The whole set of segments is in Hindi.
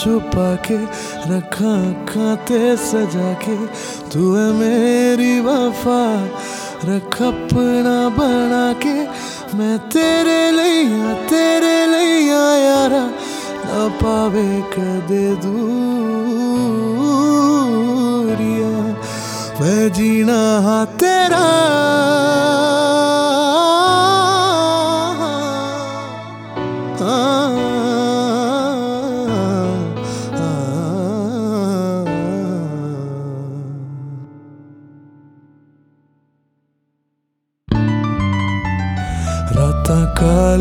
छुपा के रखा खाते सजा के, तू है मेरी वफा। रख अपना बना के, मैं तेरे लिया तेरे लिया यारा ना पावे कदे दूरिया। मैं जीना हाँ तेरा।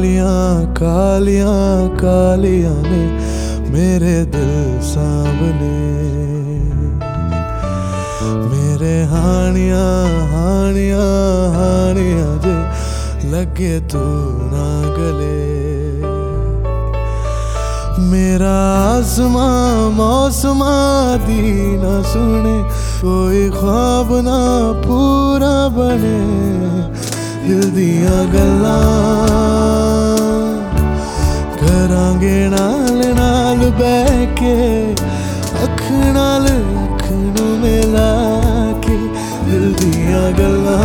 कालियाँ कालियाँ कालियाँ ने मेरे दिल सांवले मेरे हानिया हानिया हानिया जे लगे तू ना गले। मेरा आसमां, मौसमा दी ना सुने, कोई ख्वाब ना पूरा बने। ਦਿਲ ਦੀਆਂ ਗੱਲਾਂ ਕਰਾਂਗੇ ਨਾਲ ਨਾਲ ਬਹਿ ਕੇ ਅੱਖ ਨਾਲ ਅੱਖ ਨੂੰ ਮਿਲਾ ਕੇ ਦਿਲ ਦੀਆਂ ਗੱਲਾਂ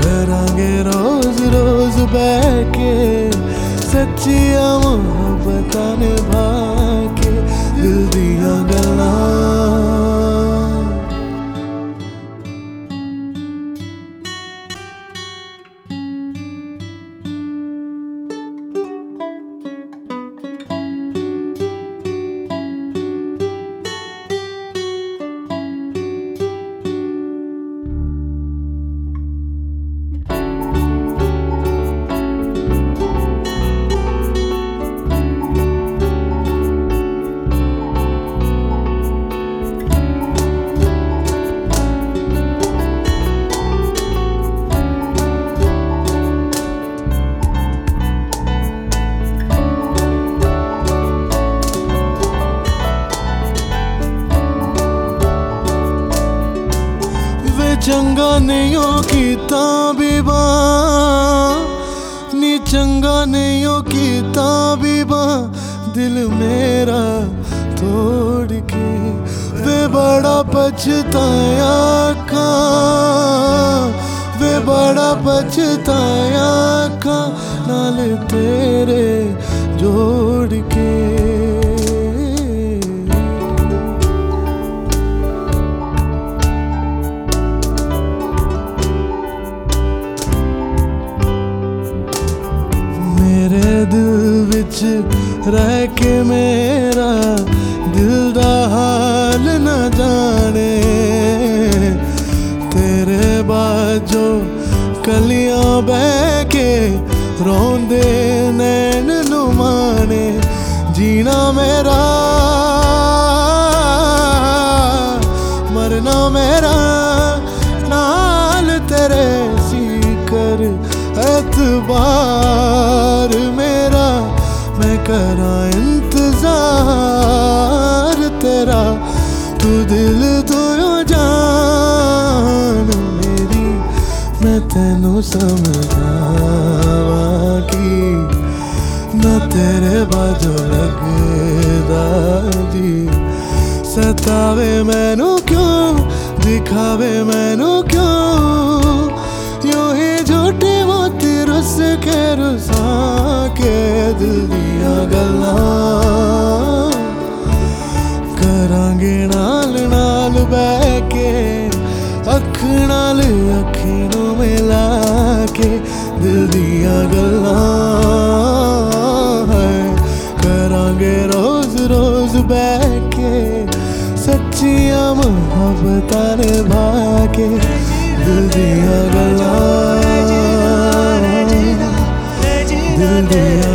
ਕਰਾਂਗੇ ਰੋਜ਼ ਰੋਜ਼ ਬਹਿ ਕੇ ਸੱਚੀਆਂ चंगा चंगानियों की बीबा नी चंगानियों की बीबा दिल मेरा तोड़ के वे बड़ा पछताया का वे बड़ा पछताया का नाल तेरे जोड़ के। ਰੋਂਦੇ ਨੈਣ ਨੂੰ ਮਾਣੇ ਜੀਣਾ ਮੇਰਾ। ਮਰਨਾ ਮੇਰਾ, ਨਾਲ ਤੇਰੇ ਸੀ ਕਰ ਇਤਬਾਰ ਮੇਰਾ। ਮੈਂ ਕਰਾਂ ਇੰਤਜ਼ਾਰ ਤੇਰਾ, ਤੂੰ ਦਿਲ ਤੋਂ ਤੈਨੂੰ ਸਮਝਾਵਾਂ ਕੀ ਨਾ ਤੇਰੇ ਬਾਝੋਂ ਲੱਗਦਾ ਜੀ ਸਤਾਵੇ ਮੈਨੂੰ ਕਿਉਂ ਦਿਖਾਵੇ ਮੈਨੂੰ ਕਿਉਂ ਯੋ ਹੀ ਝੂਠੇ ਮੋਤੀ ਰਸ ਕੇ ਰਸਾ ਕੇ ਦਿਲ ਦੀਆਂ ਗੱਲਾਂ ਕਰਾਂਗੇ ਨਾਲ ਨਾਲ ਬਹਿ ਕੇ ਅੱਖ ਨਾਲ ਅੱਖ दिल दिया गला है। रोज रोज बैठ के सच्चिया मोहब्बत निभा के दिल दिया गला दिल दिया